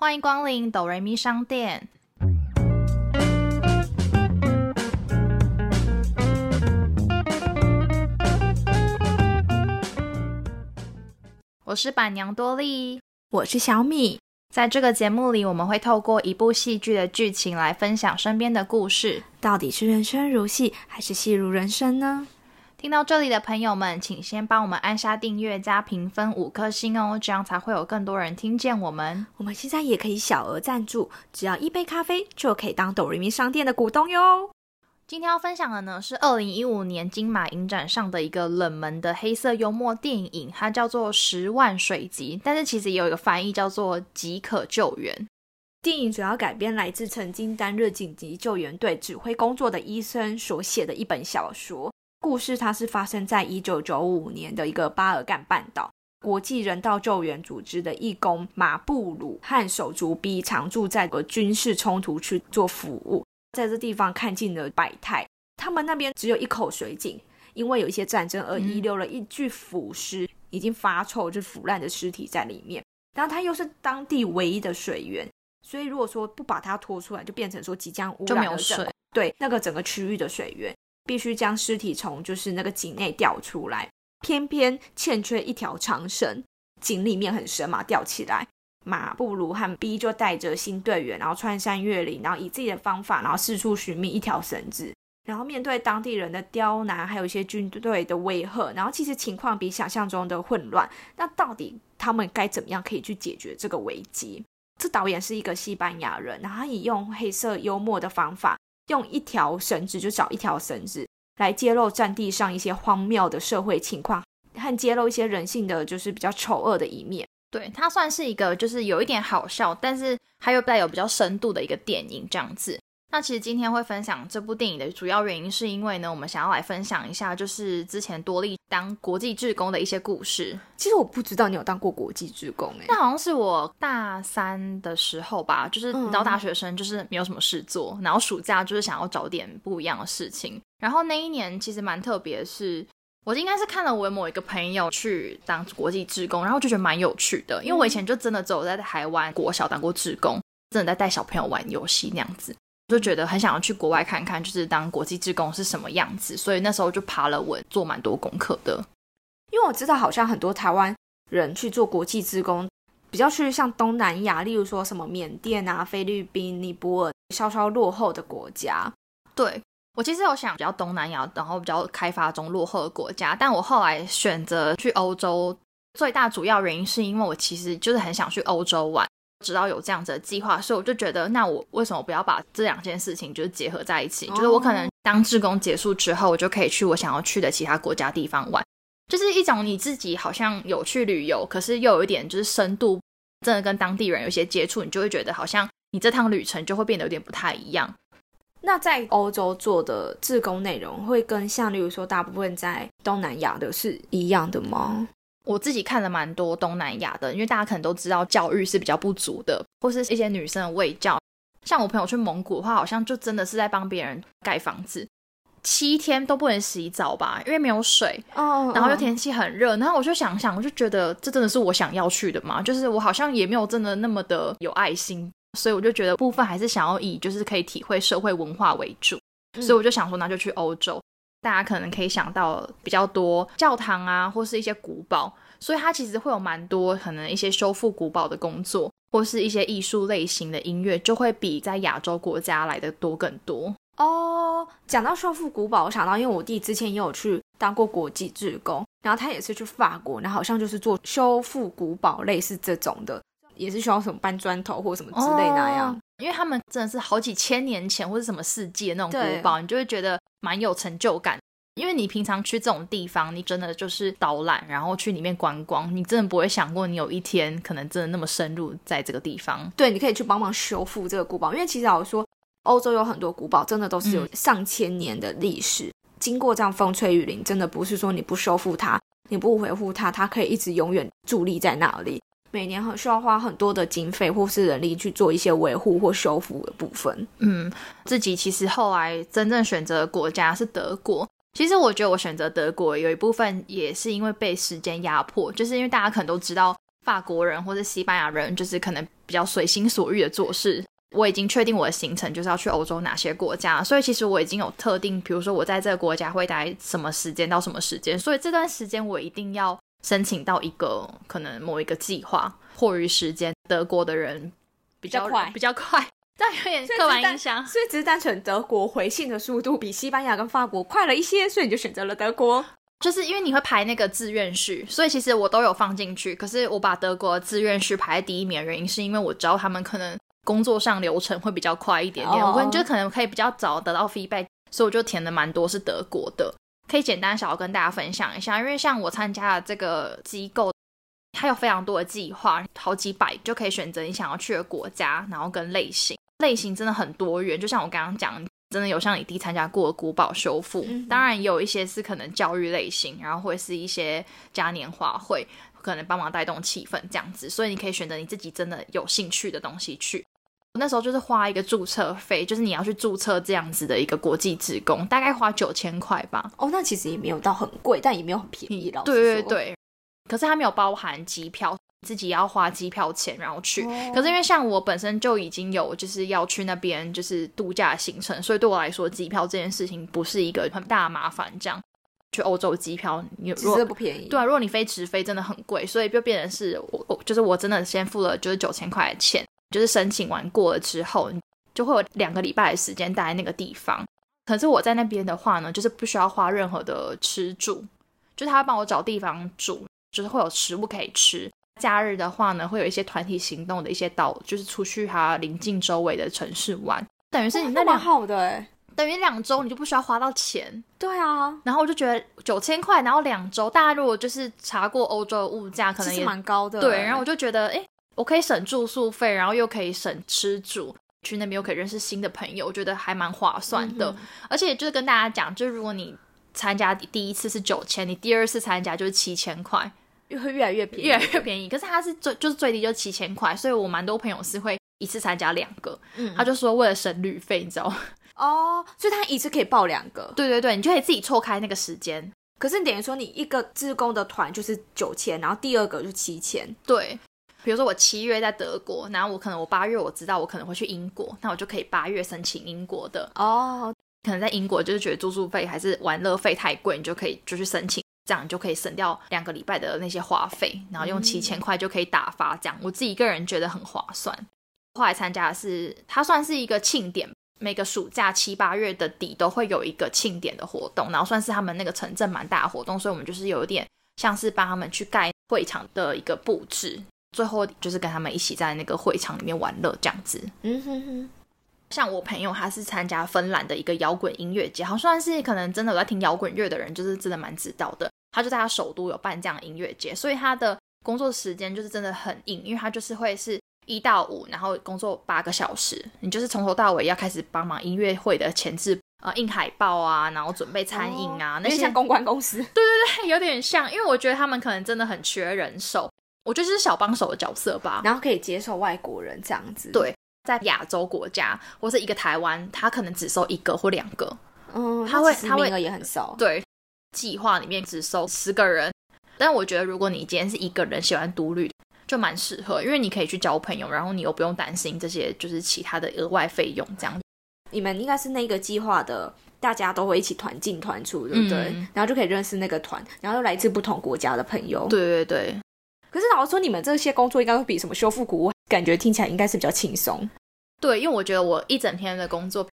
欢迎光临哆瑞咪商店。我是板娘多莉，我是小米。在这个节目里，我们会透过一部戏剧的剧情来分享身边的故事。到底是人生如戏，还是戏如人生呢？听到这里的朋友们，请先帮我们按下订阅加评分五颗星哦，这样才会有更多人听见我们。我们现在也可以小额赞助，只要一杯咖啡就可以当哆瑞咪商店的股东哟。今天要分享的呢是二零一五年金马影展上的一个冷门的黑色幽默电影，它叫做《十万水急》，但是其实也有一个翻译叫做《即可救援》。电影主要改编来自曾经担任紧急救援队指挥工作的医生所写的一本小说。故事它是发生在一九九五年的一个巴尔干半岛，国际人道救援组织的义工马布鲁和手足 B 常住在个军事冲突区做服务。在这地方看尽了百态，他们那边只有一口水井，因为有一些战争而遗留了一具腐尸，已经发臭，就腐烂的尸体在里面。然后它又是当地唯一的水源，所以如果说不把它拖出来，就变成说即将污染了水。对，那个整个区域的水源必须将尸体从就是那个井内吊出来，偏偏欠缺一条长绳，井里面很深嘛，吊起来。马布鲁和 B 就带着新队员，然后穿山越岭，然后以自己的方法，然后四处寻觅一条绳子。然后面对当地人的刁难，还有一些军队的威吓，然后其实情况比想象中的混乱。那到底他们该怎么样可以去解决这个危机？这导演是一个西班牙人，然后他以用黑色幽默的方法，用一条绳子就找一条绳子来揭露战地上一些荒谬的社会情况，和揭露一些人性的就是比较丑恶的一面。对，它算是一个就是有一点好笑，但是还有带有比较深度的一个电影这样子。那其实今天会分享这部电影的主要原因，是因为呢，我们想要来分享一下，就是之前多利当国际志工的一些故事。其实我不知道你有当过国际志工，哎，那好像是我大三的时候吧，就是你知道大学生就是没有什么事做，然后暑假就是想要找点不一样的事情。然后那一年其实蛮特别，是。我应该是看了我某一个朋友去当国际志工，然后就觉得蛮有趣的，因为我以前就真的只有在台湾国小当过志工，真的在带小朋友玩游戏那样子，就觉得很想要去国外看看，就是当国际志工是什么样子，所以那时候就爬了文，做蛮多功课的。因为我知道好像很多台湾人去做国际志工，比较去像东南亚，例如说什么缅甸啊、菲律宾、尼泊尔，稍稍落后的国家，对。我其实有想比较东南亚，然后比较开发中落后的国家，但我后来选择去欧洲，最大主要原因是因为我其实就是很想去欧洲玩，知道有这样子的计划，所以我就觉得，那我为什么不要把这两件事情就是结合在一起？就是我可能当志工结束之后，我就可以去我想要去的其他国家地方玩，就是一种你自己好像有去旅游，可是又有一点就是深度，真的跟当地人有些接触，你就会觉得好像你这趟旅程就会变得有点不太一样。那在欧洲做的志工内容会跟像例如说大部分在东南亚的是一样的吗？我自己看了蛮多东南亚的，因为大家可能都知道教育是比较不足的，或是一些女生的卫教。像我朋友去蒙古的话，好像就真的是在帮别人盖房子，七天都不能洗澡吧，因为没有水。哦。然后又天气很热，然后我就想想，我就觉得这真的是我想要去的嘛？就是我好像也没有真的那么的有爱心。所以我就觉得部分还是想要以就是可以体会社会文化为主，所以我就想说那就去欧洲，大家可能可以想到比较多教堂啊，或是一些古堡，所以它其实会有蛮多可能一些修复古堡的工作，或是一些艺术类型的音乐，就会比在亚洲国家来的多更多哦。讲到修复古堡，我想到因为我弟之前也有去当过国际志工，然后他也是去法国，然后好像就是做修复古堡类似这种的。也是需要什么搬砖头或什么之类那样，因为他们真的是好几千年前或者什么世纪的那种古堡，你就会觉得蛮有成就感。因为你平常去这种地方，你真的就是导览，然后去里面观光，你真的不会想过你有一天可能真的那么深入在这个地方。对，你可以去帮忙修复这个古堡，因为其实老实说，欧洲有很多古堡真的都是有上千年的历史，经过这样风吹雨淋，真的不是说你不修复它，你不维护它，它可以一直永远伫立在那里。每年很需要花很多的经费或是人力去做一些维护或修复的部分。嗯，自己其实后来真正选择国家是德国。其实我觉得我选择德国有一部分也是因为被时间压迫，就是因为大家可能都知道法国人或者西班牙人，就是可能比较随心所欲的做事。我已经确定我的行程就是要去欧洲哪些国家，所以其实我已经有特定，比如说我在这个国家会待什么时间到什么时间，所以这段时间我一定要申请到一个可能某一个计划。迫于时间，德国的人比较快，比较快，但有点刻板印象，所以只是单纯德国回信的速度比西班牙跟法国快了一些，所以你就选择了德国。就是因为你会排那个志愿序，所以其实我都有放进去。可是我把德国志愿序排在第一名的原因，是因为我知道他们可能。工作上流程会比较快一点点，我就可能可以比较早得到 feedback，所以我就填的蛮多是德国的，可以简单小跟大家分享一下。因为像我参加的这个机构，它有非常多的计划，好几百就可以选择你想要去的国家，然后跟类型，类型真的很多元。就像我刚刚讲，真的有像你弟参加过的古堡修复，当然也有一些是可能教育类型，然后会是一些嘉年华会，可能帮忙带动气氛这样子，所以你可以选择你自己真的有兴趣的东西去。那时候就是花一个注册费，就是你要去注册这样子的一个国际职工，大概花九千块吧。哦，那其实也没有到很贵，但也没有很便宜了。对对对，可是它没有包含机票，自己要花机票钱然后去。可是因为像我本身就已经有就是要去那边就是度假行程，所以对我来说机票这件事情不是一个很大麻烦。这样去欧洲机票，你其实不便宜。对啊，如果你飞直飞真的很贵，所以就变成是我我就是我真的先付了就是九千块的钱。就是申请完过了之后，就会有两个礼拜的时间待在那个地方。可是我在那边的话呢，就是不需要花任何的吃住，就是他帮我找地方住，就是会有食物可以吃。假日的话呢，会有一些团体行动的一些导，就是出去他临近周围的城市玩。等于是你那蛮好的，等于两周你就不需要花到钱。对啊，然后我就觉得九千块，然后两周，大家如果就是查过欧洲的物价，可能也蛮高的。对，然后我就觉得，哎。我可以省住宿费，然后又可以省吃住，去那边又可以认识新的朋友，我觉得还蛮划算的。而且就是跟大家讲，就是如果你参加第一次是九千，你第二次参加就是七千块，又会越来越便宜，越来越便宜。可是它是最就是最低就七千块，所以我蛮多朋友是会一次参加两个。嗯，他就说为了省旅费，你知道吗？哦，所以他一次可以报两个。对对对，你就可以自己错开那个时间。可是等于说你一个自工的团就是九千，然后第二个就七千。对。比如说我七月在德国，然后我可能我八月我知道我可能会去英国，那我就可以八月申请英国的哦。可能在英国就是觉得住宿费还是玩乐费太贵，你就可以就去申请，这样你就可以省掉两个礼拜的那些花费，然后用七千块就可以打发，这样我自己个人觉得很划算。后来参加的是它算是一个庆典，每个暑假七八月的底都会有一个庆典的活动，然后算是他们那个城镇蛮大的活动，所以我们就是有一点像是帮他们去盖会场的一个布置。最后就是跟他们一起在那个会场里面玩乐这样子。嗯哼哼，像我朋友他是参加芬兰的一个摇滚音乐节，好像是可能真的有在听摇滚乐的人，就是真的蛮知道的。他就在他首都有办这样音乐节，所以他的工作时间就是真的很硬，因为他就是会是一到五，然后工作八个小时，你就是从头到尾要开始帮忙音乐会的前置，呃，印海报啊，然后准备餐饮啊，那些像公关公司。对对对，有点像，因为我觉得他们可能真的很缺人手。我觉得是小帮手的角色吧，然后可以接受外国人这样子。对，在亚洲国家或是一个台湾，他可能只收一个或两个。嗯，他会他名额也很少。对，计划里面只收十个人。但我觉得如果你今天是一个人喜欢独旅，就蛮适合，因为你可以去交朋友，然后你又不用担心这些就是其他的额外费用这样。你们应该是那个计划的，大家都会一起团进团出，对不对？然后就可以认识那个团，然后又来自不同国家的朋友。对对对。可是老实说，你们这些工作应该会比什么修复古物，感觉听起来应该是比较轻松。对，因为我觉得我一整天的工作，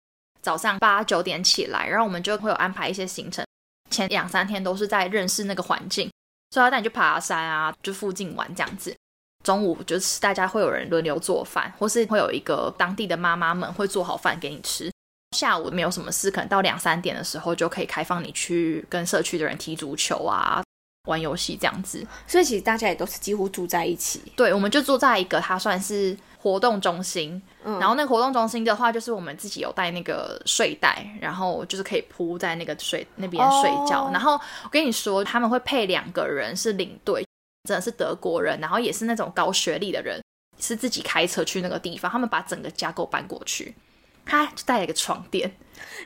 早上八九点起来，然后我们就会有安排一些行程。前两三天都是在认识那个环境，所以要带你去爬山啊，就附近玩这样子。中午就是大家会有人轮流做饭，或是会有一个当地的妈妈们会做好饭给你吃。下午没有什么事，可能到两三点的时候就可以开放你去跟社区的人踢足球啊。玩游戏这样子，所以其实大家也都是几乎住在一起。对，我们就住在一个它算是活动中心，嗯然后那个活动中心的话，就是我们自己有带那个睡袋，然后就是可以铺在那个睡那边睡觉。然后我跟你说，他们会配两个人是领队，真的是德国人，然后也是那种高学历的人，是自己开车去那个地方，他们把整个架构搬过去，他就带了一个床垫。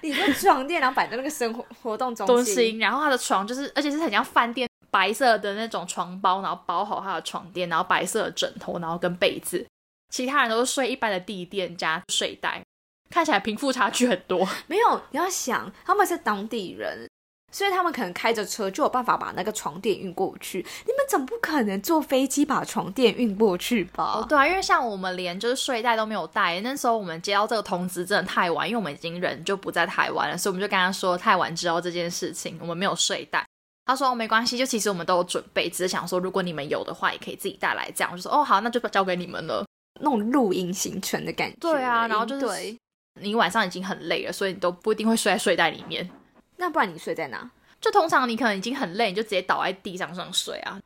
你说床垫，然后摆在那个生活活动中心，然后他的床就是，而且是很像饭店。白色的那种床包，然后包好他的床垫，然后白色的枕头，然后跟被子。其他人都是睡一般的地垫加睡袋，看起来贫富差距很多。没有，你要想他们是当地人，所以他们可能开着车就有办法把那个床垫运过去。你们总不可能坐飞机把床垫运过去吧？哦，对啊，因为像我们连就是睡袋都没有带，那时候我们接到这个通知真的太晚，因为我们已经人就不在台湾了，所以我们就跟他说太晚知道这件事情，我们没有睡袋。他说没关系，就其实我们都有准备，只是想说如果你们有的话，也可以自己带来。这样我就说哦好，那就交给你们了。那种露营行程的感觉。对啊，然后就是你晚上已经很累了，所以你都不一定会睡在睡袋里面。那不然你睡在哪？就通常你可能已经很累，你就直接倒在地上上睡啊。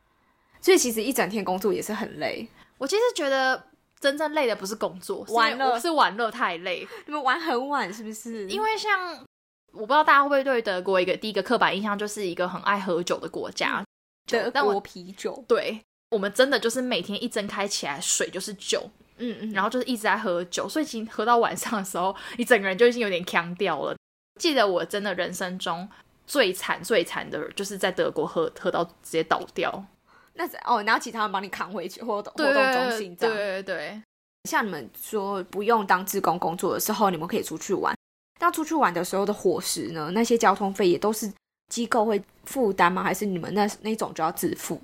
所以其实一整天工作也是很累。我其实觉得真正累的不是工作，玩乐是玩乐太累。你们玩很晚是不是？因为像我不知道大家会不会对德国一个第一个刻板印象就是一个很爱喝酒的国家。德国啤酒。对，我们真的就是每天一睁开起来水就是酒。嗯嗯，然后就是一直在喝酒，所以已经喝到晚上的时候，你整个人就已经有点腔掉了。记得我真的人生中最惨最惨的，就是在德国喝喝到直接倒掉。那哦，然后其他人帮你扛回去，活动活动中心这样。对对对，像你们说不用当志工工作的时候，你们可以出去玩。那出去玩的时候的伙食呢？那些交通费也都是机构会负担吗？还是你们那那种就要自付？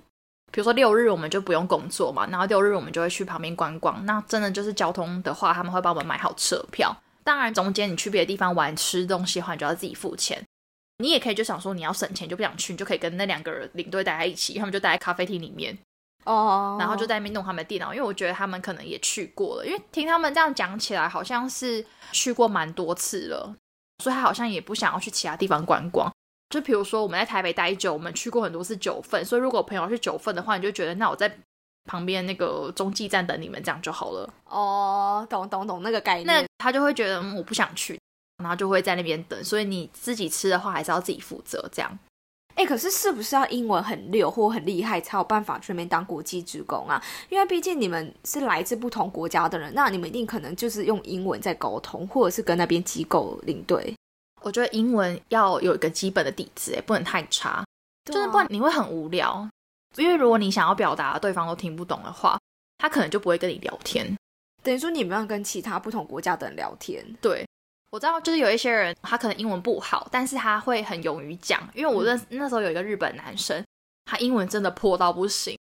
比如说六日我们就不用工作嘛，然后六日我们就会去旁边观光。那真的就是交通的话，他们会帮我们买好车票。当然中间你去别的地方玩吃东西的话，你就要自己付钱。你也可以就想说你要省钱就不想去，你就可以跟那两个人领队待在一起，他们就待在咖啡厅里面哦，然后就在那边弄他们的电脑。因为我觉得他们可能也去过了，因为听他们这样讲起来，好像是去过蛮多次了，所以他好像也不想要去其他地方观光。就比如说我们在台北待久，我们去过很多次九份，所以如果朋友去九份的话，你就觉得那我在旁边那个中继站等你们这样就好了。哦，懂懂懂那个概念。那他就会觉得我不想去，然后就会在那边等。所以你自己吃的话，还是要自己负责这样。哎，可是是不是要英文很溜或很厉害才有办法去那边当国际职工啊？因为毕竟你们是来自不同国家的人，那你们一定可能就是用英文在沟通，或者是跟那边机构领队。我觉得英文要有一个基本的底子，哎，不能太差，就是不然你会很无聊。因为如果你想要表达对方都听不懂的话，他可能就不会跟你聊天。等于说你们要跟其他不同国家的人聊天。对，我知道，就是有一些人他可能英文不好，但是他会很勇于讲。因为我认那时候有一个日本男生，他英文真的破到不行，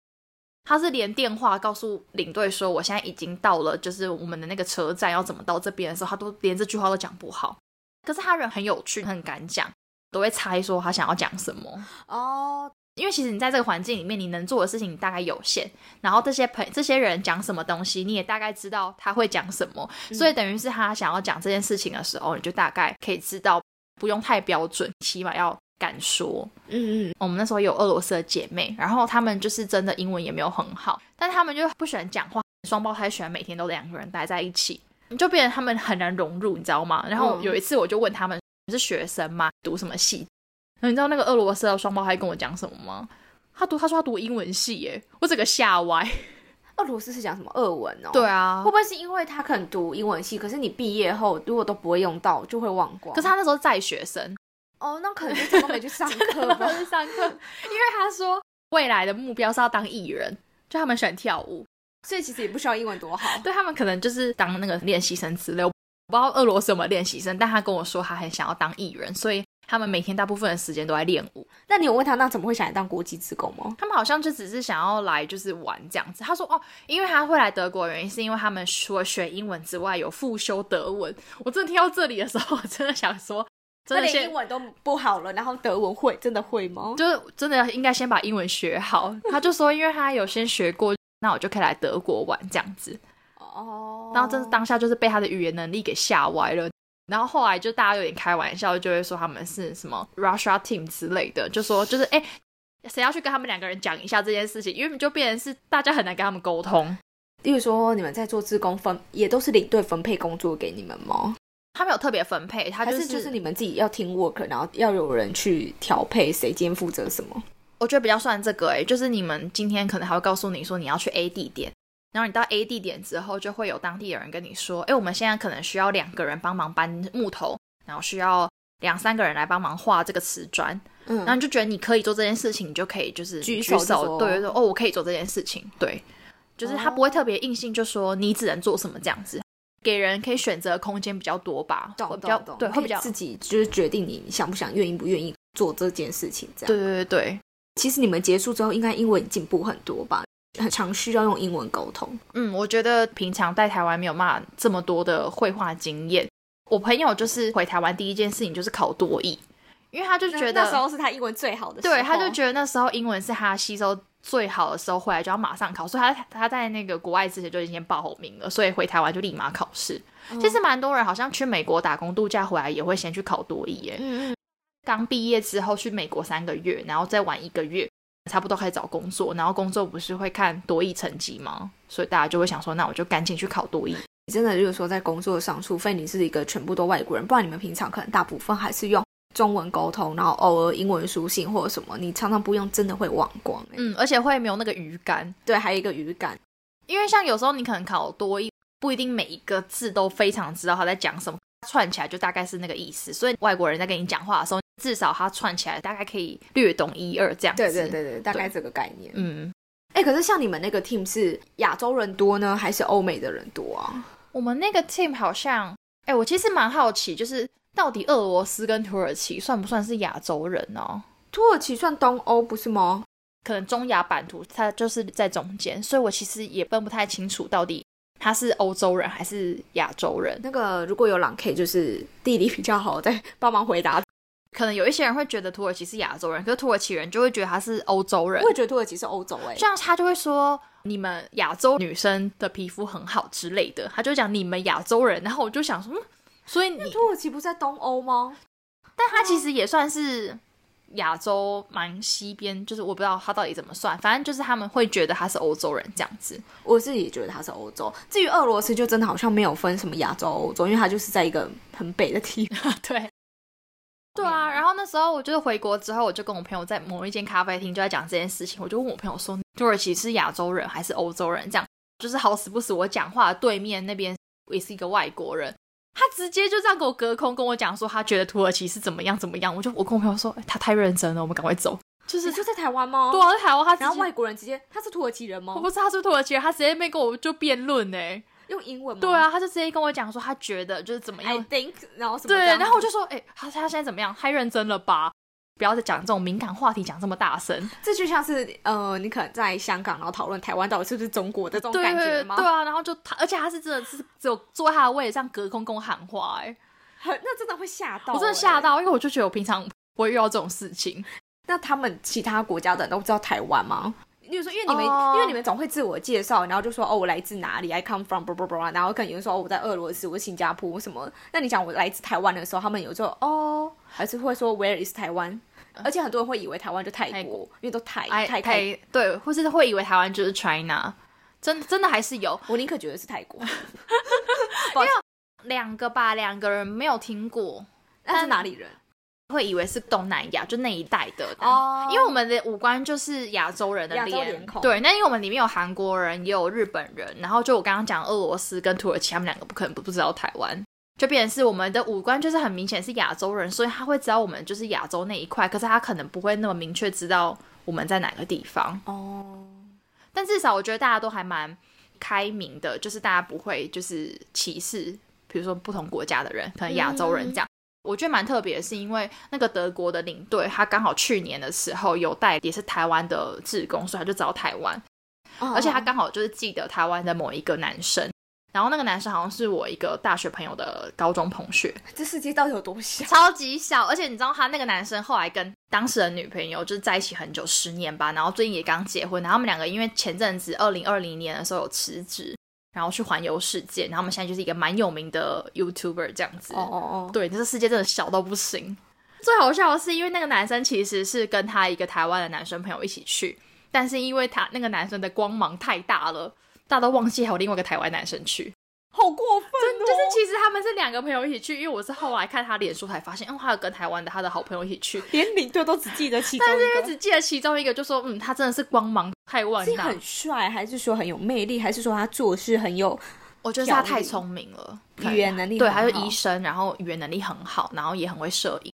他是连电话告诉领队说我现在已经到了，就是我们的那个车站要怎么到这边的时候，他都连这句话都讲不好。可是他人很有趣，很敢讲，都会猜说他想要讲什么哦。因为其实你在这个环境里面，你能做的事情大概有限。然后这些朋这些人讲什么东西，你也大概知道他会讲什么。所以等于是他想要讲这件事情的时候，你就大概可以知道，不用太标准，起码要敢说。嗯嗯。我们那时候有俄罗斯的姐妹，然后他们就是真的英文也没有很好，但他们就不喜欢讲话。双胞胎喜欢每天都两个人待在一起。就变得他们很难融入，你知道吗？然后有一次我就问他们是学生吗？读什么系？你知道那个俄罗斯的双胞胎跟我讲什么吗？他读他说他读英文系耶，我整个吓歪。俄罗斯是讲什么俄文哦？对啊，会不会是因为他可能读英文系，可是你毕业后如果都不会用到，就会忘光？可是他那时候在学生哦，那可能就都没去上课吧？上课，因为他说未来的目标是要当艺人，就他们喜欢跳舞。所以其实也不需要英文多好，对他们可能就是当那个练习生之类。我不知道俄罗斯有没有练习生，但他跟我说他很想要当艺人，所以他们每天大部分的时间都在练舞。那你有问他那怎么会想来当国际职工吗？他们好像就只是想要来就是玩这样子。他说哦，因为他会来德国，原因是因为他们除了学英文之外有复修德文。我真的听到这里的时候，我真的想说，真的连英文都不好了，然后德文会真的会吗？就是真的应该先把英文学好。他就说，因为他有先学过。那我就可以来德国玩这样子哦，然后真是当下就是被他的语言能力给吓歪了，然后后来就大家有点开玩笑，就会说他们是什么 Russia team 之类的，就说就是哎，谁要去跟他们两个人讲一下这件事情，因为就变成是大家很难跟他们沟通。例如说你们在做自工分，也都是领队分配工作给你们吗？他们有特别分配，他就是就是你们自己要听 work，然后要有人去调配谁今天负责什么。我觉得比较算这个诶，就是你们今天可能还会告诉你说你要去 A 地点，然后你到 A 地点之后，就会有当地的人跟你说，哎，我们现在可能需要两个人帮忙搬木头，然后需要两三个人来帮忙画这个瓷砖。嗯。然后你就觉得你可以做这件事情，你就可以就是举举手对对对，哦，我可以做这件事情，对，就是他不会特别硬性就说你只能做什么这样子，给人可以选择的空间比较多吧，会比较对，会比较自己就是决定你想不想、愿意不愿意做这件事情。这样，对对对。对，其实你们结束之后，应该英文进步很多吧？很常需要用英文沟通。嗯，我觉得平常在台湾没有骂这么多的绘画经验。我朋友就是回台湾第一件事情就是考多译，因为他就觉得那时候是他英文最好的时候，对，他就觉得那时候英文是他吸收最好的时候，回来就要马上考，所以他他在那个国外之前就已经先报好名了，所以回台湾就立马考试。嗯其实蛮多人好像去美国打工度假回来也会先去考多译耶。嗯嗯，刚毕业之后去美国三个月，然后再玩一个月，差不多开始找工作，然后工作不是会看多译成绩吗？所以大家就会想说，那我就赶紧去考多译。你真的就是说在工作上，除非你是一个全部都外国人，不然你们平常可能大部分还是用中文沟通，然后偶尔英文书信或者什么，你常常不用，真的会忘光、欸。嗯，而且会没有那个语感，对，还有一个语感，因为像有时候你可能考多译，不一定每一个字都非常知道他在讲什么，串起来就大概是那个意思。所以外国人在跟你讲话的时候，至少它串起来大概可以略懂一二这样子。对对，对对，大概这个概念。嗯，哎、可是像你们那个 team 是亚洲人多呢，还是欧美的人多啊？我们那个 team 好像，哎、我其实蛮好奇，就是到底俄罗斯跟土耳其算不算是亚洲人呢、土耳其算东欧不是吗？可能中亚版图它就是在中间，所以我其实也分不太清楚到底他是欧洲人还是亚洲人。那个如果有朗 K 就是地理比较好，再帮忙回答。可能有一些人会觉得土耳其是亚洲人，可是土耳其人就会觉得他是欧洲人我。也觉得土耳其是欧洲哎、像他就会说你们亚洲女生的皮肤很好之类的，他就讲你们亚洲人，然后我就想说，嗯，所以你，土耳其不是在东欧吗？但他其实也算是亚洲蛮西边，就是我不知道他到底怎么算，反正就是他们会觉得他是欧洲人这样子。我自己也觉得他是欧洲。至于俄罗斯，就真的好像没有分什么亚洲、欧洲，因为他就是在一个很北的地方。对。对啊，然后那时候我就是回国之后，我就跟我朋友在某一间咖啡厅就在讲这件事情，我就问我朋友说，土耳其是亚洲人还是欧洲人？这样就是好死不死，我讲话的对面那边也是一个外国人，他直接就这样给我隔空跟我讲说，他觉得土耳其是怎么样怎么样，我就我跟我朋友说，哎他太认真了，我们赶快走。就是就在台湾吗？对啊，在台湾他然后外国人直接，他是土耳其人吗我？不知道他是土耳其人，他直接没跟我就辩论呢。用英文吗？对啊，他就直接跟我讲说，他觉得就是怎么，I 样 think，然后什么对？然后我就说，哎、他他现在怎么样？太认真了吧？不要再讲这种敏感话题，讲这么大声。这就像是呃，你可能在香港，然后讨论台湾到底是不是中国的这种感觉吗？对啊，然后就他，而且他是真的是只有坐在他的位置上隔空跟我喊话、哎，很那真的会吓到、我真的吓欸。到，因为我就觉得我平常不会遇到这种事情。那他们其他国家的人都知道台湾吗？例如说，因为你们哦。因为你们总会自我介绍，然后就说哦，我来自哪里，I come from，blah blah blah，然后可能有人说、哦、我在俄罗斯，我是新加坡。什么。那你讲我来自台湾的时候，他们有时候哦，还是会说 Where is 台湾？而且很多人会以为台湾就泰泰国，因为都泰泰。台对，或是会以为台湾就是 China，真真的还是有。我宁可觉得是泰国，两个吧，两个人没有听过，那是哪里人？会以为是东南亚就那一带的。哦。因为我们的五官就是亚洲人的脸，对，那因为我们里面有韩国人，也有日本人，然后就我刚刚讲俄罗斯跟土耳其，他们两个不可能不不知道台湾，就变成是我们的五官就是很明显是亚洲人，所以他会知道我们就是亚洲那一块，可是他可能不会那么明确知道我们在哪个地方，哦，但至少我觉得大家都还蛮开明的，就是大家不会就是歧视，比如说不同国家的人，可能亚洲人这样。我觉得蛮特别的是，因为那个德国的领队，他刚好去年的时候有带也是台湾的志工，所以他就找台湾，而且他刚好就是记得台湾的某一个男生，然后那个男生好像是我一个大学朋友的高中同学，这世界到底有多小？超级小，而且你知道他那个男生后来跟当时的女朋友就是在一起很久，十年吧，然后最近也刚结婚，然后他们两个因为前阵子二零二零年的时候有辞职，然后去环游世界，然后我们现在就是一个蛮有名的 YouTuber 这样子。哦哦哦，对，这个世界真的小到不行。最好笑的是，因为那个男生其实是跟他一个台湾的男生朋友一起去，但是因为他那个男生的光芒太大了，大家都忘记还有另外一个台湾男生去。好过分哦！就是其实他们是两个朋友一起去，因为我是后来看他脸书才发现，哦，他有跟台湾的他的好朋友一起去，连领队都只记得其中一但是因为。只记得其中一个，就说嗯，他真的是光芒太万丈是很，帅，还是说很有魅力，还是说他做事很有我觉得是他太聪明了，语言能力对，他是医生，然后语言能力很好，然后也很会摄影。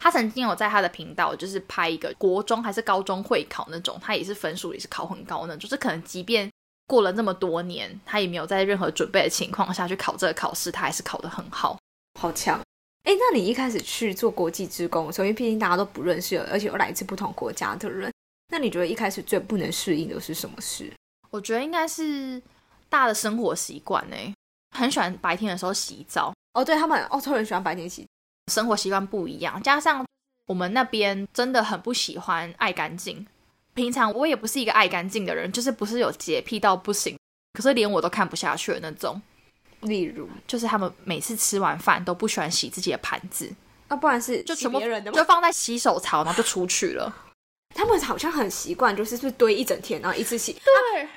他曾经有在他的频道就是拍一个国中还是高中会考那种，他也是分数也是考很高呢，就是可能即便过了那么多年，他也没有在任何准备的情况下去考这个考试，他还是考得很好。好强！哎，那你一开始去做国际职工，所以毕竟大家都不认识，而且又来自不同国家的人，那你觉得一开始最不能适应的是什么事？我觉得应该是大的生活习惯呢，很喜欢白天的时候洗澡。哦，对他们澳洲人喜欢白天洗。生活习惯不一样，加上我们那边真的很不喜欢爱干净。平常我也不是一个爱干净的人，就是不是有洁癖到不行，可是连我都看不下去的那种。例如，就是他们每次吃完饭都不喜欢洗自己的盘子，那不然是就全部别人的，就放在洗手槽，然后就出去了。他们好像很习惯，就是是堆一整天，然后一次洗。对，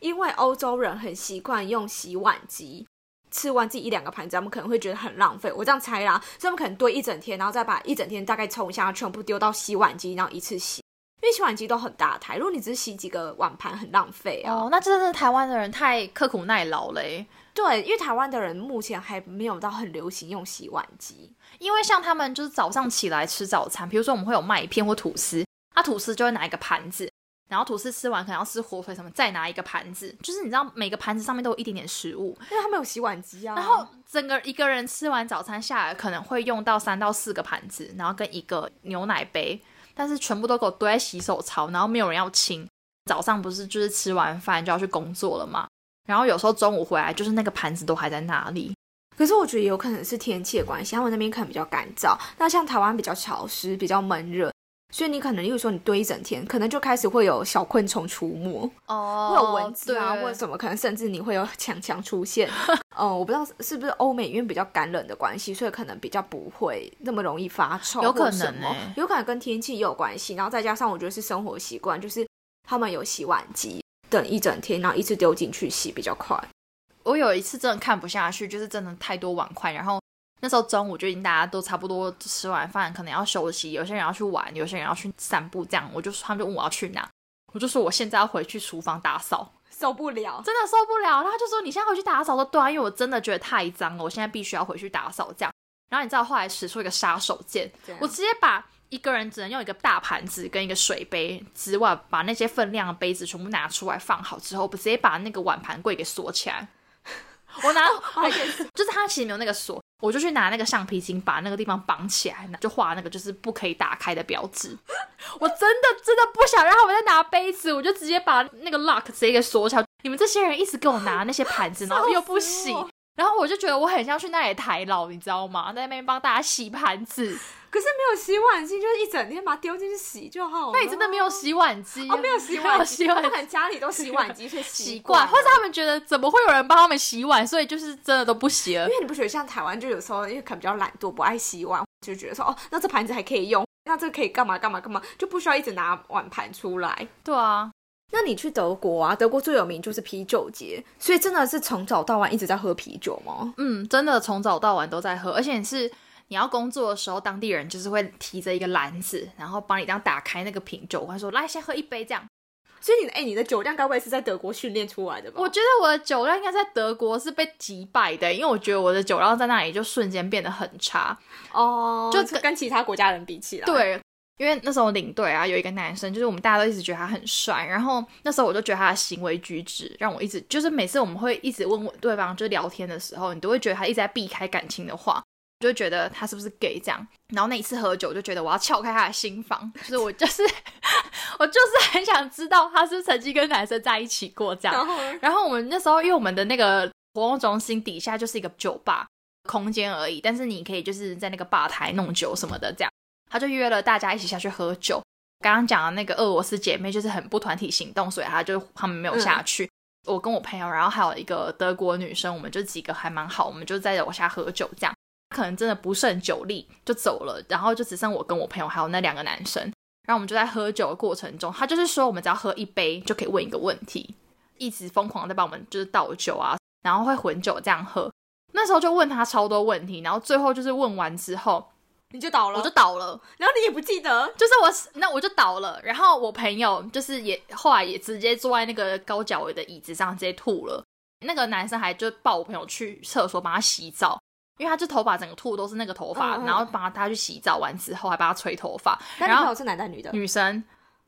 因为欧洲人很习惯用洗碗机。吃完自己一两个盘子，他们可能会觉得很浪费。我这样猜啦，所以他们可能堆一整天，然后再把一整天大概冲一下，全部丢到洗碗机，然后一次洗。因为洗碗机都很大台，如果你只是洗几个碗盘，很浪费啊。哦，那真的是台湾的人太刻苦耐劳嘞。对，因为台湾的人目前还没有到很流行用洗碗机。因为像他们就是早上起来吃早餐，比如说我们会有麦片或吐司，那吐司就会拿一个盘子。然后吐司吃完可能要吃火腿什么，再拿一个盘子，就是你知道每个盘子上面都有一点点食物，因为他们有洗碗机啊。然后整个一个人吃完早餐下来，可能会用到三到四个盘子，然后跟一个牛奶杯，但是全部都给我堆在洗手槽，然后没有人要清。早上不是就是吃完饭就要去工作了嘛，然后有时候中午回来就是那个盘子都还在那里。可是我觉得有可能是天气的关系，他们那边可能比较干燥，那像台湾比较潮湿，比较闷热。所以你可能，例如说你堆一整天，可能就开始会有小昆虫出没，哦，会有蚊子啊，或者什么，可能甚至你会有强强出现。嗯，我不知道是不是欧美因为比较干冷的关系，所以可能比较不会那么容易发臭，有可能有可能跟天气也有关系。然后再加上我觉得是生活习惯，就是他们有洗碗机，等一整天，然后一次丢进去洗比较快。我有一次真的看不下去，就是真的太多碗筷，然后。那时候中午就已经大家都差不多吃完饭，可能要休息，有些人要去玩，有些人要去散步，这样我就他们就问我要去哪，我就说我现在要回去厨房打扫，受不了，真的受不了。他就说你现在回去打扫，说对啊，因为我真的觉得太脏了，我现在必须要回去打扫这样。然后你知道后来使出一个杀手锏，我直接把一个人只能用一个大盘子跟一个水杯之外，把那些分量的杯子全部拿出来放好之后，我直接把那个碗盘柜给锁起来。我拿，就是他其实没有那个锁。我就去拿那个橡皮筋，把那个地方绑起来，就画那个就是不可以打开的标志。我真的真的不想让他们再拿杯子，我就直接把那个 lock 直接给锁起来。你们这些人一直给我拿那些盘子，然后又不洗，然后我就觉得我很像去那里台老，你知道吗？在那边帮大家洗盘子。可是没有洗碗机，就是一整天把它丢进去洗就好了。那你真的没有洗碗机？哦，没有洗碗机，可能家里都洗碗机是习惯，或者他们觉得怎么会有人帮他们洗碗，所以就是真的都不洗了。因为你不觉得像台湾，就有时候因为可能比较懒惰，不爱洗碗，就觉得说哦，那这盘子还可以用，那这可以干嘛干嘛干嘛，就不需要一直拿碗盘出来。对啊，那你去德国啊？德国最有名就是啤酒节，所以真的是从早到晚一直在喝啤酒吗？嗯，真的从早到晚都在喝，而且是。你要工作的时候，当地人就是会提着一个篮子，然后帮你这样打开那个瓶酒，他说：“来，先喝一杯。”这样。所以你，哎，你的酒量该不会是在德国训练出来的吧？我觉得我的酒量应该在德国是被击败的，因为我觉得我的酒量在那里就瞬间变得很差哦，就跟其他国家人比起来。对，因为那时候领队啊有一个男生，就是我们大家都一直觉得他很帅，然后那时候我就觉得他的行为举止让我一直就是每次我们会一直问对方，就是聊天的时候，你都会觉得他一直在避开感情的话。就觉得他是不是 gay 这样，然后那一次喝酒就觉得我要撬开他的心房，就是我就是 我就是很想知道他是曾经跟男生在一起过这样。然后我们那时候因为我们的那个活动中心底下就是一个酒吧空间而已，但是你可以就是在那个吧台弄酒什么的这样。他就约了大家一起下去喝酒。刚刚讲的那个俄罗斯姐妹就是很不团体行动，所以他就他们没有下去。我跟我朋友，然后还有一个德国女生，我们就几个还蛮好，我们就在楼下喝酒这样。可能真的不胜酒力就走了，然后就只剩我跟我朋友还有那两个男生，然后我们就在喝酒的过程中，他就是说我们只要喝一杯就可以问一个问题，一直疯狂的帮我们就是倒酒啊，然后会混酒这样喝。那时候就问他超多问题，然后最后就是问完之后你就倒了，我就倒了，然后你也不记得，就是我那我就倒了，然后我朋友就是也后来也直接坐在那个高脚位的椅子上直接吐了，那个男生还就抱我朋友去厕所帮他洗澡。因为他就头发整个秃都是那个头发，嗯嗯然后帮他去洗澡完之后还帮他吹头发，然后朋友是男的女的？女生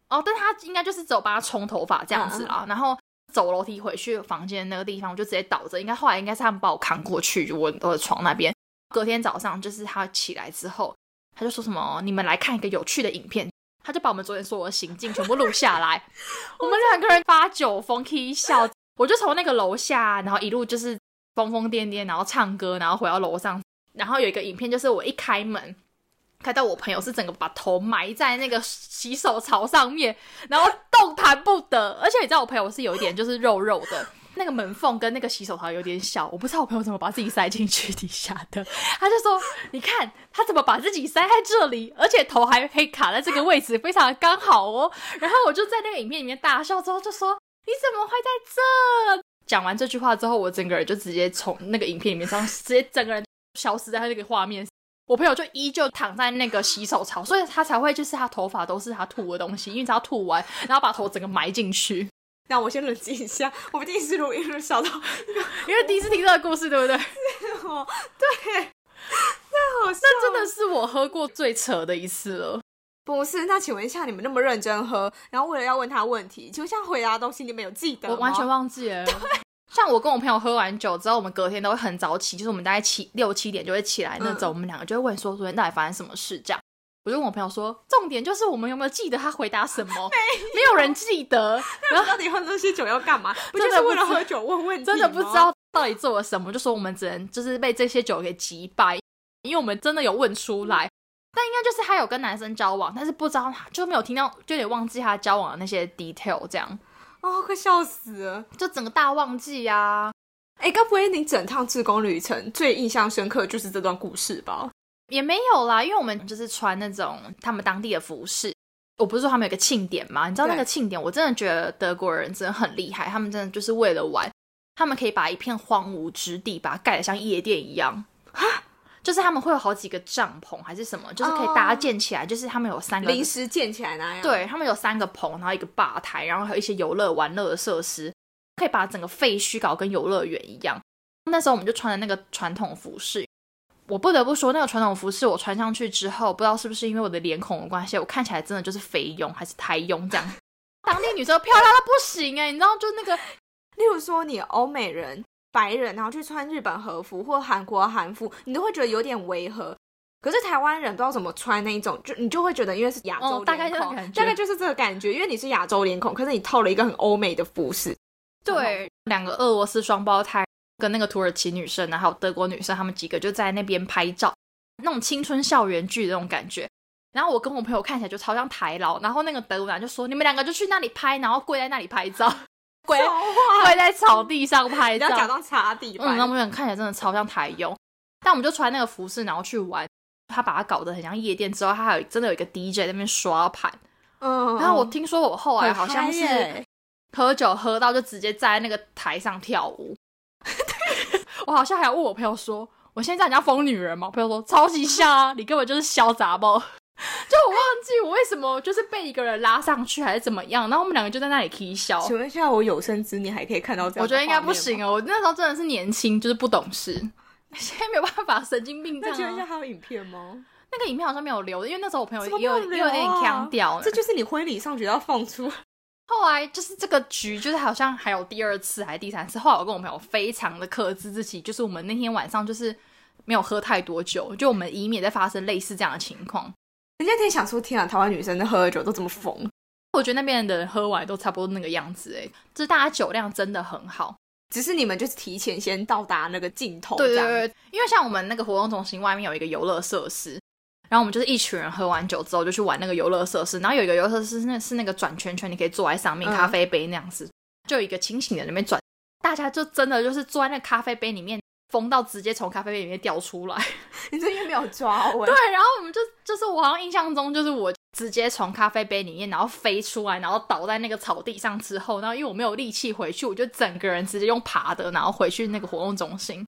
哦，但他应该就是只有帮他冲头发这样子啦，然后。走楼梯回去房间那个地方，我就直接倒着。应该后来应该是他们把我扛过去，就我我的床那边。隔天早上，就是他起来之后，他就说什么：“你们来看一个有趣的影片。”他就把我们昨天所有的行径全部录下来。我们两个人发酒疯 k 笑，我就从那个楼下，然后一路就是疯疯癫癫，然后唱歌，然后回到楼上。然后有一个影片，就是我一开门。看到我朋友是整个把头埋在那个洗手槽上面，然后动弹不得。而且你知道我朋友是有一点就是肉肉的，那个门缝跟那个洗手槽有点小，我不知道我朋友怎么把自己塞进去底下的。他就说：“你看他怎么把自己塞在这里，而且头还可以卡在这个位置，非常刚好哦。”然后我就在那个影片里面大笑，之后就说：“你怎么会在这？”讲完这句话之后，我整个人就直接从那个影片里面上直接整个人消失在那个画面。我朋友就依旧躺在那个洗手槽，所以他才会就是他头发都是他吐的东西，因为他要吐完，然后把头整个埋进去。那我先冷静一下，我们第一次录音就笑到，因为第一次听这个故事，对不对？哦，对，那好笑，那真的是我喝过最扯的一次了。不是？那请问一下，你们那么认真喝，然后为了要问他问题，请问现在回答的东西你们有记得我完全忘记了。像我跟我朋友喝完酒之后，我们隔天都会很早起，就是我们大概七六七点就会起来那种。我们两个就会问说昨天到底发生什么事？这样，我就问我朋友说，重点就是我们有没有记得他回答什么？没有人记得。然后到底喝那些酒要干嘛？不就是为了喝酒问问题？真的不知道到底做了什么，就说我们只能就是被这些酒给击败，因为我们真的有问出来。但应该就是他有跟男生交往，但是不知道就没有听到，就有点忘记他交往的那些 detail 这样。哦，快笑死了！就整个大旺季呀！哎，该不会你整趟自工旅程最印象深刻就是这段故事吧？也没有啦，因为我们就是穿那种他们当地的服饰。我不是说他们有个庆典吗？你知道那个庆典，我真的觉得德国人真的很厉害，他们真的就是为了玩，他们可以把一片荒芜之地把它盖得像夜店一样。就是他们会有好几个帐篷还是什么，就是可以搭建起来。就是他们有三个临时建起来那样。对他们有三个棚，然后一个吧台，然后还有一些游乐玩乐的设施，可以把整个废墟搞跟游乐园一样。那时候我们就穿的那个传统服饰，我不得不说，那个传统服饰我穿上去之后，不知道是不是因为我的脸孔的关系，我看起来真的就是肥庸还是胎庸这样。当地女生漂亮到不行哎，你知道就那个，例如说你欧美人。白人，然后去穿日本和服或韩国韩服，你都会觉得有点违和。可是台湾人不知道怎么穿那一种，就你就会觉得，因为是亚洲脸孔，大概就是这个感觉。因为你是亚洲脸孔，可是你套了一个很欧美的服饰。对，两个俄罗斯双胞胎跟那个土耳其女生，然后德国女生，他们几个就在那边拍照，那种青春校园剧的那种感觉。然后我跟我朋友看起来就超像台老，然后那个德国男就说：“你们两个就去那里拍，然后跪在那里拍照。”跪跪在草地上拍照，假装擦地嗯，那我们看起来真的超像台佣。但我们就穿那个服饰，然后去玩。他把它搞得很像夜店，之后他还有真的有一个 DJ 在那边刷盘。嗯，然后我听说我后来好像是喝酒喝到就直接在那个台上跳舞。我好像还要问我朋友说：“我现在叫人家疯女人吗？”我朋友说：“超级像啊，你根本就是潇洒包。” 就我忘记我为什么就是被一个人拉上去还是怎么样，然后我们两个就在那里 k 笑。请问一下，我有生之年还可以看到这样？我觉得应该不行哦，我那时候真的是年轻，就是不懂事，现在没有办法，神经病。那请问一下，还有影片吗？那个影片好像没有留，因为那时候我朋友也有也有点腔调。这就是你婚礼上学要放出。后来就是这个局，就是好像还有第二次还是第三次。后来我跟我朋友非常的克制自己，就是我们那天晚上就是没有喝太多酒，就我们以免再发生类似这样的情况。人家可以想说，天啊，台湾女生喝了酒都这么疯。我觉得那边的人喝完都差不多那个样子，哎，就是大家酒量真的很好，只是你们就是提前先到达那个尽头。对对对，因为像我们那个活动中心外面有一个游乐设施，然后我们就是一群人喝完酒之后就去玩那个游乐设施，然后有一个游乐设施那是那个转圈圈，你可以坐在上面，咖啡杯那样子，就有一个清醒的那边转，大家就真的就是坐在那咖啡杯里面。疯到直接从咖啡杯里面掉出来，你这边没有抓稳。对，然后我们就就是我好像印象中就是我直接从咖啡杯里面然后飞出来，然后倒在那个草地上之后，然后因为我没有力气回去，我就整个人直接用爬的，然后回去那个活动中心，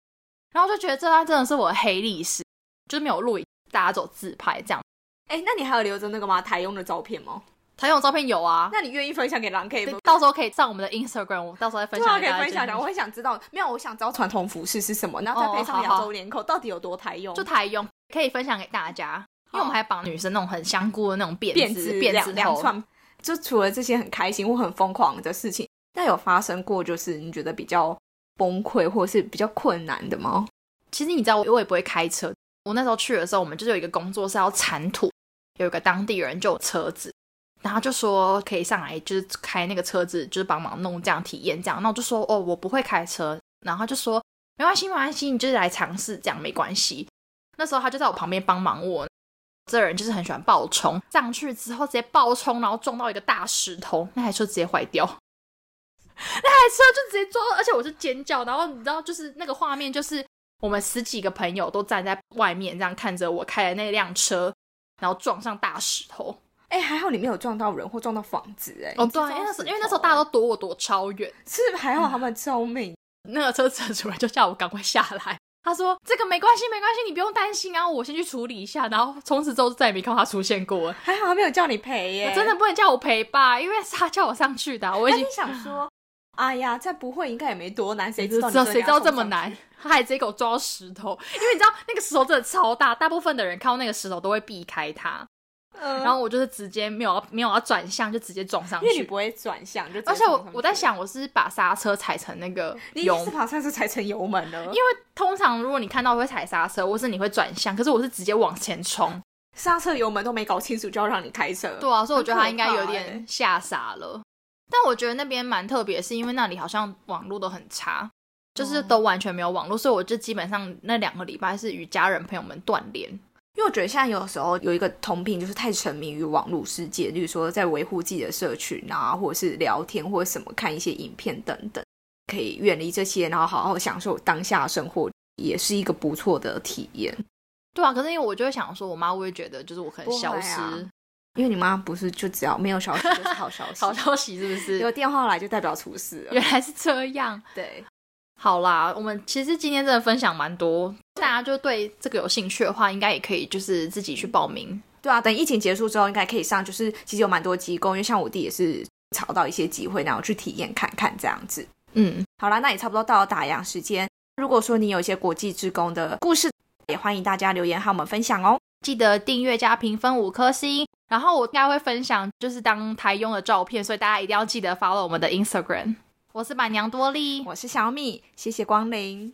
然后就觉得这段真的是我的黑历史，就是没有录影，大家走自拍这样。哎，那你还有留着那个吗？台用的照片吗？台用照片有啊，那你愿意分享给狼 K 吗？到时候可以上我们的 Instagram，我到时候再分享给大家。可以分享的，我很想知道。没有，我想知道传统服饰是什么，然后再配上亚洲脸孔，到底有多台用？就台用，可以分享给大家。因为我们还绑女生那种很香菇的那种辫子，辫子两串。就除了这些很开心或很疯狂的事情，那有发生过就是你觉得比较崩溃或者是比较困难的吗？其实你知道，我我也不会开车。我那时候去的时候，我们就是有一个工作是要铲土，有一个当地人就有车子。然后就说可以上来，就是开那个车子，就是帮忙弄这样体验这样。那我就说哦，我不会开车。然后就说没关系，没关系，你就是来尝试这样没关系。那时候他就在我旁边帮忙我。这人就是很喜欢爆冲，上去之后直接爆冲，然后撞到一个大石头，那台车直接坏掉。那台车就直接撞，而且我是尖叫。然后你知道，就是那个画面，就是我们十几个朋友都站在外面这样看着我开的那辆车，然后撞上大石头。哎，还好你没有撞到人或撞到房子，哎。哦，对，因为那时因为那时候大家都躲我躲超远，是还好他们聪明。那个车子主人就叫我赶快下来，他说这个没关系，没关系，你不用担心啊，我先去处理一下。然后从此之后再也没看到他出现过。还好他没有叫你赔耶，真的不能叫我赔吧，因为是他叫我上去的。我已经想说，哎呀，再不会应该也没多难，谁知道谁知道这么难？他还直接给我抓石头，因为你知道那个石头真的超大，大部分的人看到那个石头都会避开它。然后我就是直接没有没有要转向，就直接撞上去。因为你不会转向，就而且我我在想，我是把刹车踩成那个油，是把刹车踩成油门了。因为通常如果你看到会踩刹车，或是你会转向，可是我是直接往前冲，刹车油门都没搞清楚就要让你开车。对啊，所以我觉得他应该有点吓傻了。但我觉得那边蛮特别，是因为那里好像网络都很差，就是都完全没有网络，所以我就基本上那两个礼拜是与家人朋友们断联。因为我觉得现在有时候有一个通病，就是太沉迷于网络世界，例如说在维护自己的社群啊，或者是聊天或者什么，看一些影片等等，可以远离这些，然后好好享受当下生活，也是一个不错的体验。对啊，可是因为我就会想说，我妈会觉得就是我可能消失，因为你妈不是就只要没有消息就是好消息，好消息是不是？有电话来就代表出事了，原来是这样。对，好啦，我们其实今天真的分享蛮多。大家就对这个有兴趣的话，应该也可以就是自己去报名。对啊，等疫情结束之后，应该可以上。就是其实有蛮多机构，因为像我弟也是找到一些机会，然后去体验看看这样子。嗯，好啦，那也差不多到了打烊时间。如果说你有一些国际职工的故事，也欢迎大家留言和我们分享哦。记得订阅加评分五颗星。然后我应该会分享就是当台用的照片，所以大家一定要记得 follow 我们的 Instagram。我是板娘多莉，我是小米，谢谢光临。